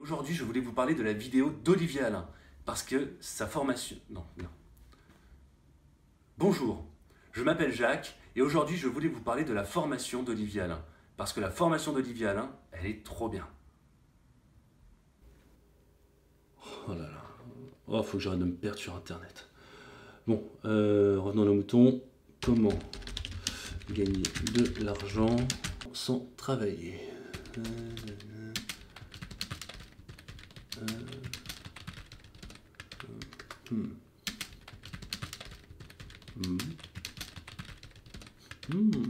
Aujourd'hui, je voulais vous parler de la vidéo d'Olivier Alain, parce que sa formation... Non, non. Bonjour, je m'appelle Jacques, et aujourd'hui, je voulais vous parler de la formation d'Olivier Alain, parce que la formation d'Olivier Alain, elle est trop bien. Oh là là. Oh, faut que j'arrête de me perdre sur Internet. Bon, euh, revenons à nos moutons. Comment gagner de l'argent sans travailler? Euh, hmm. Hmm. Hmm.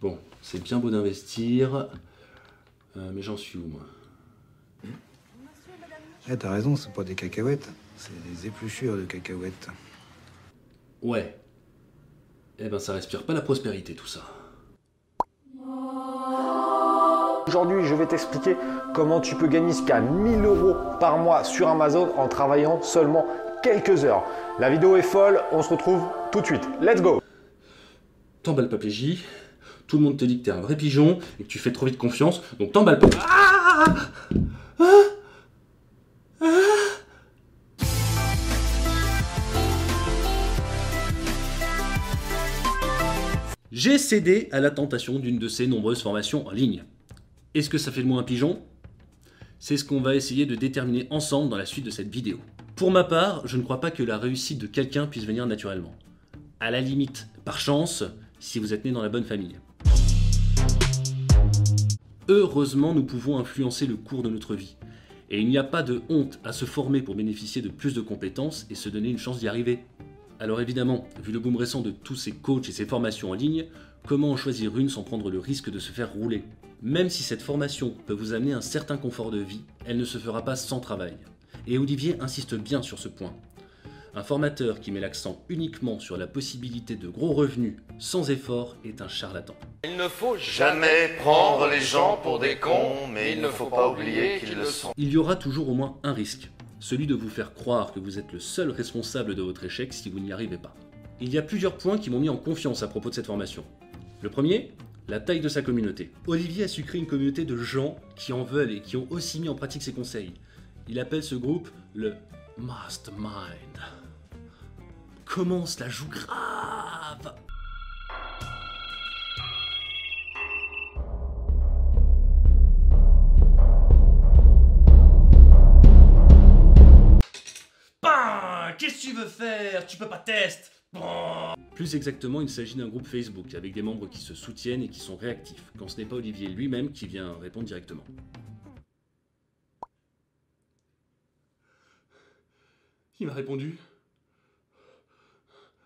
Bon, c'est bien beau d'investir, euh, mais j'en suis où moi? Eh, t'as raison, c'est pas des cacahuètes, c'est des épluchures de cacahuètes. Ouais. Eh ben ça respire pas la prospérité tout ça. Aujourd'hui, je vais t'expliquer comment tu peux gagner jusqu'à 1000 euros par mois sur Amazon en travaillant seulement quelques heures. La vidéo est folle, on se retrouve tout de suite. Let's go T'emballes pas PJ, tout le monde te dit que t'es un vrai pigeon et que tu fais trop vite confiance, donc t'emballes pas. Ah Ah Ah J'ai cédé à la tentation d'une de ces nombreuses formations en ligne. Est-ce que ça fait de moi un pigeon? C'est ce qu'on va essayer de déterminer ensemble dans la suite de cette vidéo. Pour ma part, je ne crois pas que la réussite de quelqu'un puisse venir naturellement. À la limite, par chance, si vous êtes né dans la bonne famille. Heureusement, nous pouvons influencer le cours de notre vie. Et il n'y a pas de honte à se former pour bénéficier de plus de compétences et se donner une chance d'y arriver. Alors évidemment, vu le boom récent de tous ces coachs et ces formations en ligne, comment en choisir une sans prendre le risque de se faire rouler? Même si cette formation peut vous amener un certain confort de vie, elle ne se fera pas sans travail. Et Olivier insiste bien sur ce point. Un formateur qui met l'accent uniquement sur la possibilité de gros revenus sans effort est un charlatan. Il ne faut jamais prendre les gens pour des cons, mais il ne faut pas oublier qu'ils le sont. Il y aura toujours au moins un risque, celui de vous faire croire que vous êtes le seul responsable de votre échec si vous n'y arrivez pas. Il y a plusieurs points qui m'ont mis en confiance à propos de cette formation. Le premier, la taille de sa communauté. Olivier a su créer une communauté de gens qui en veulent et qui ont aussi mis en pratique ses conseils. Il appelle ce groupe le Mastermind. Comment cela joue grave Veux faire Tu peux pas tester. Plus exactement, il s'agit d'un groupe Facebook avec des membres qui se soutiennent et qui sont réactifs, quand ce n'est pas Olivier lui-même qui vient répondre directement. Il m'a répondu?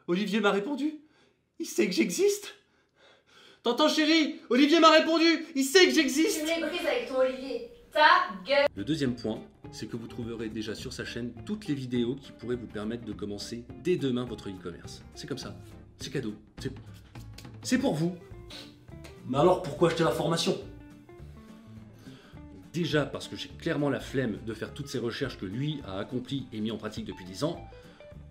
Olivier m'a répondu? Il sait que j'existe? T'entends chérie? Olivier m'a répondu. Il sait que j'existe. me les brises avec ton Olivier. Le deuxième point, c'est que vous trouverez déjà sur sa chaîne toutes les vidéos qui pourraient vous permettre de commencer dès demain votre e-commerce. C'est comme ça. C'est cadeau. C'est... Pour vous. Mais alors pourquoi acheter la formation? Déjà parce que j'ai clairement la flemme de faire toutes ces recherches que lui a accomplies et mis en pratique depuis 10 ans.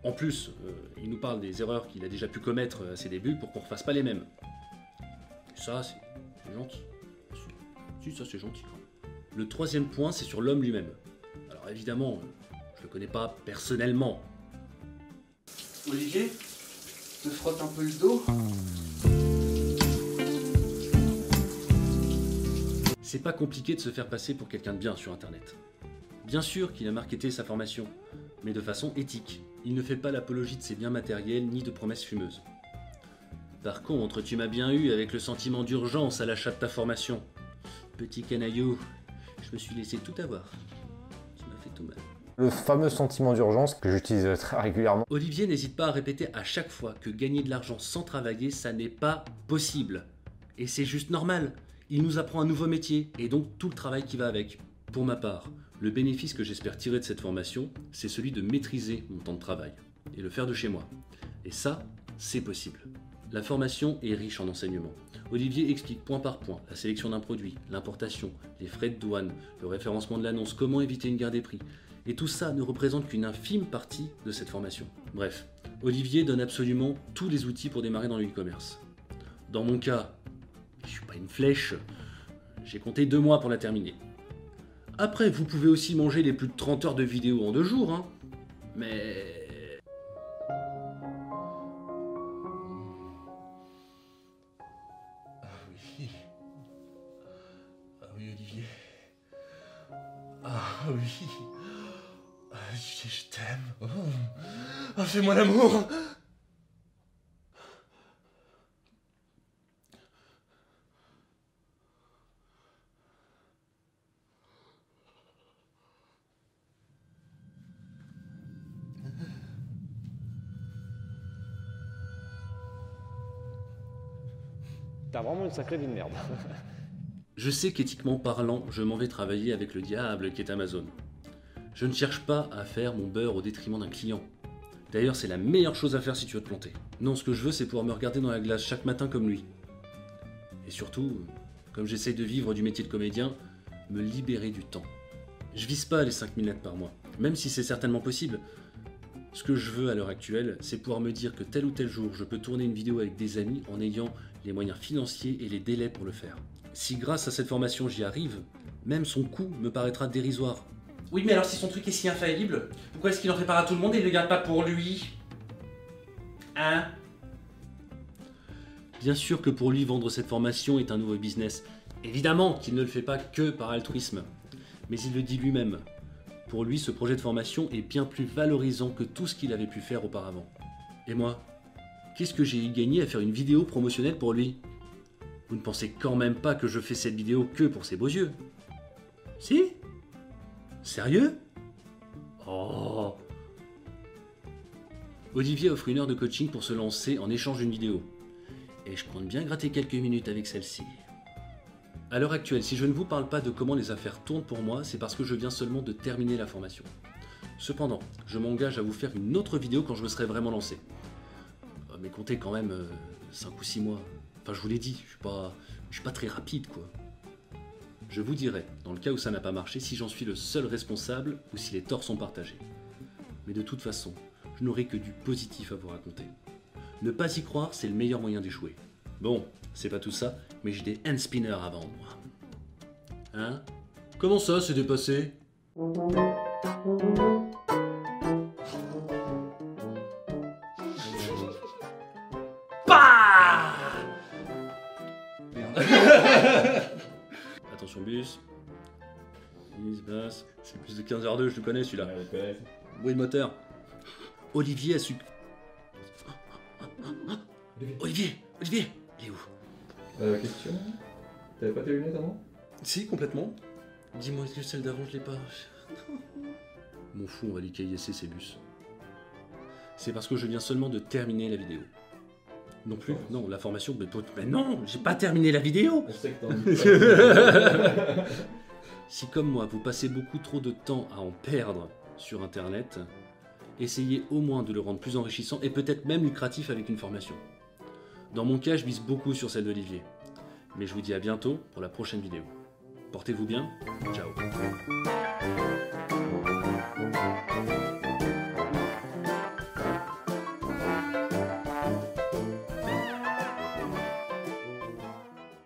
En plus, euh, il nous parle des erreurs qu'il a déjà pu commettre à ses débuts pour qu'on ne refasse pas les mêmes. Ça, c'est gentil. Si, ça c'est gentil. Le troisième point, c'est sur l'homme lui-même. Alors évidemment, je le connais pas personnellement. Olivier, te frotte un peu le dos. C'est pas compliqué de se faire passer pour quelqu'un de bien sur internet. Bien sûr qu'il a marketé sa formation, mais de façon éthique. Il ne fait pas l'apologie de ses biens matériels ni de promesses fumeuses. Par contre, tu m'as bien eu avec le sentiment d'urgence à l'achat de ta formation. Petit canaillou, je me suis laissé tout avoir. Tu m'as fait tout mal. Le fameux sentiment d'urgence que j'utilise très régulièrement. Olivier n'hésite pas à répéter à chaque fois que gagner de l'argent sans travailler, ça n'est pas possible. Et c'est juste normal. Il nous apprend un nouveau métier et donc tout le travail qui va avec. Pour ma part, le bénéfice que j'espère tirer de cette formation, c'est celui de maîtriser mon temps de travail et le faire de chez moi. Et ça, c'est possible. La formation est riche en enseignements. Olivier explique point par point la sélection d'un produit, l'importation, les frais de douane, le référencement de l'annonce, comment éviter une guerre des prix. Et tout ça ne représente qu'une infime partie de cette formation. Bref, Olivier donne absolument tous les outils pour démarrer dans le e-commerce. Dans mon cas, je suis pas une flèche, j'ai compté deux mois pour la terminer. Après, vous pouvez aussi manger les plus de 30 heures de vidéo en deux jours, hein. Mais... Olivier. Ah oui. Ah, Olivier, je t'aime. Oh. Ah, fais-moi l'amour. T'as vraiment une sacrée vie de merde. Je sais qu'éthiquement parlant, je m'en vais travailler avec le diable qui est Amazon. Je ne cherche pas à faire mon beurre au détriment d'un client. D'ailleurs, c'est la meilleure chose à faire si tu veux te planter. Non, ce que je veux, c'est pouvoir me regarder dans la glace chaque matin comme lui. Et surtout, comme j'essaye de vivre du métier de comédien, me libérer du temps. Je vise pas les 5000 lettres par mois, même si c'est certainement possible. Ce que je veux à l'heure actuelle, c'est pouvoir me dire que tel ou tel jour, je peux tourner une vidéo avec des amis en ayant les moyens financiers et les délais pour le faire. Si grâce à cette formation j'y arrive, même son coût me paraîtra dérisoire. Oui, mais alors si son truc est si infaillible, pourquoi est-ce qu'il en prépare à tout le monde et il le garde pas pour lui? Hein? Bien sûr que pour lui, vendre cette formation est un nouveau business. Évidemment qu'il ne le fait pas que par altruisme. Mais il le dit lui-même. Pour lui, ce projet de formation est bien plus valorisant que tout ce qu'il avait pu faire auparavant. Et moi Qu'est-ce que j'ai gagné à faire une vidéo promotionnelle pour lui? Vous ne pensez quand même pas que je fais cette vidéo que pour ses beaux yeux Si? Sérieux? Oh Olivier offre une heure de coaching pour se lancer en échange d'une vidéo. Et je compte bien gratter quelques minutes avec celle-ci. À l'heure actuelle, si je ne vous parle pas de comment les affaires tournent pour moi, c'est parce que je viens seulement de terminer la formation. Cependant, je m'engage à vous faire une autre vidéo quand je me serai vraiment lancé. Euh, Mais comptez quand même 5 ou 6 mois. Enfin, je vous l'ai dit, je suis pas, je suis pas très rapide, quoi. Je vous dirai, dans le cas où ça n'a pas marché, si j'en suis le seul responsable ou si les torts sont partagés. Mais de toute façon, je n'aurai que du positif à vous raconter. Ne pas y croire, c'est le meilleur moyen d'échouer. Bon, c'est pas tout ça, mais j'ai des hand spinners à vendre. Hein? Comment ça, c'est dépassé? Attention bus. Mise basse. C'est plus de 15h02, je le connais celui-là. Bruit de moteur. Olivier a su. Olivier Olivier Il est où? Euh, question T'avais pas tes lunettes avant? Si, complètement. Dis-moi, est-ce que celle d'avant, je l'ai pas? Mon fou, on va lui caillasser ses bus. C'est parce que je viens seulement de terminer la vidéo. Non plus Non, la formation, mais, ben non, j'ai pas terminé la vidéo Si comme moi, vous passez beaucoup trop de temps à en perdre sur Internet, essayez au moins de le rendre plus enrichissant et peut-être même lucratif avec une formation. Dans mon cas, je mise beaucoup sur celle d'Olivier. Mais je vous dis à bientôt pour la prochaine vidéo. Portez-vous bien, ciao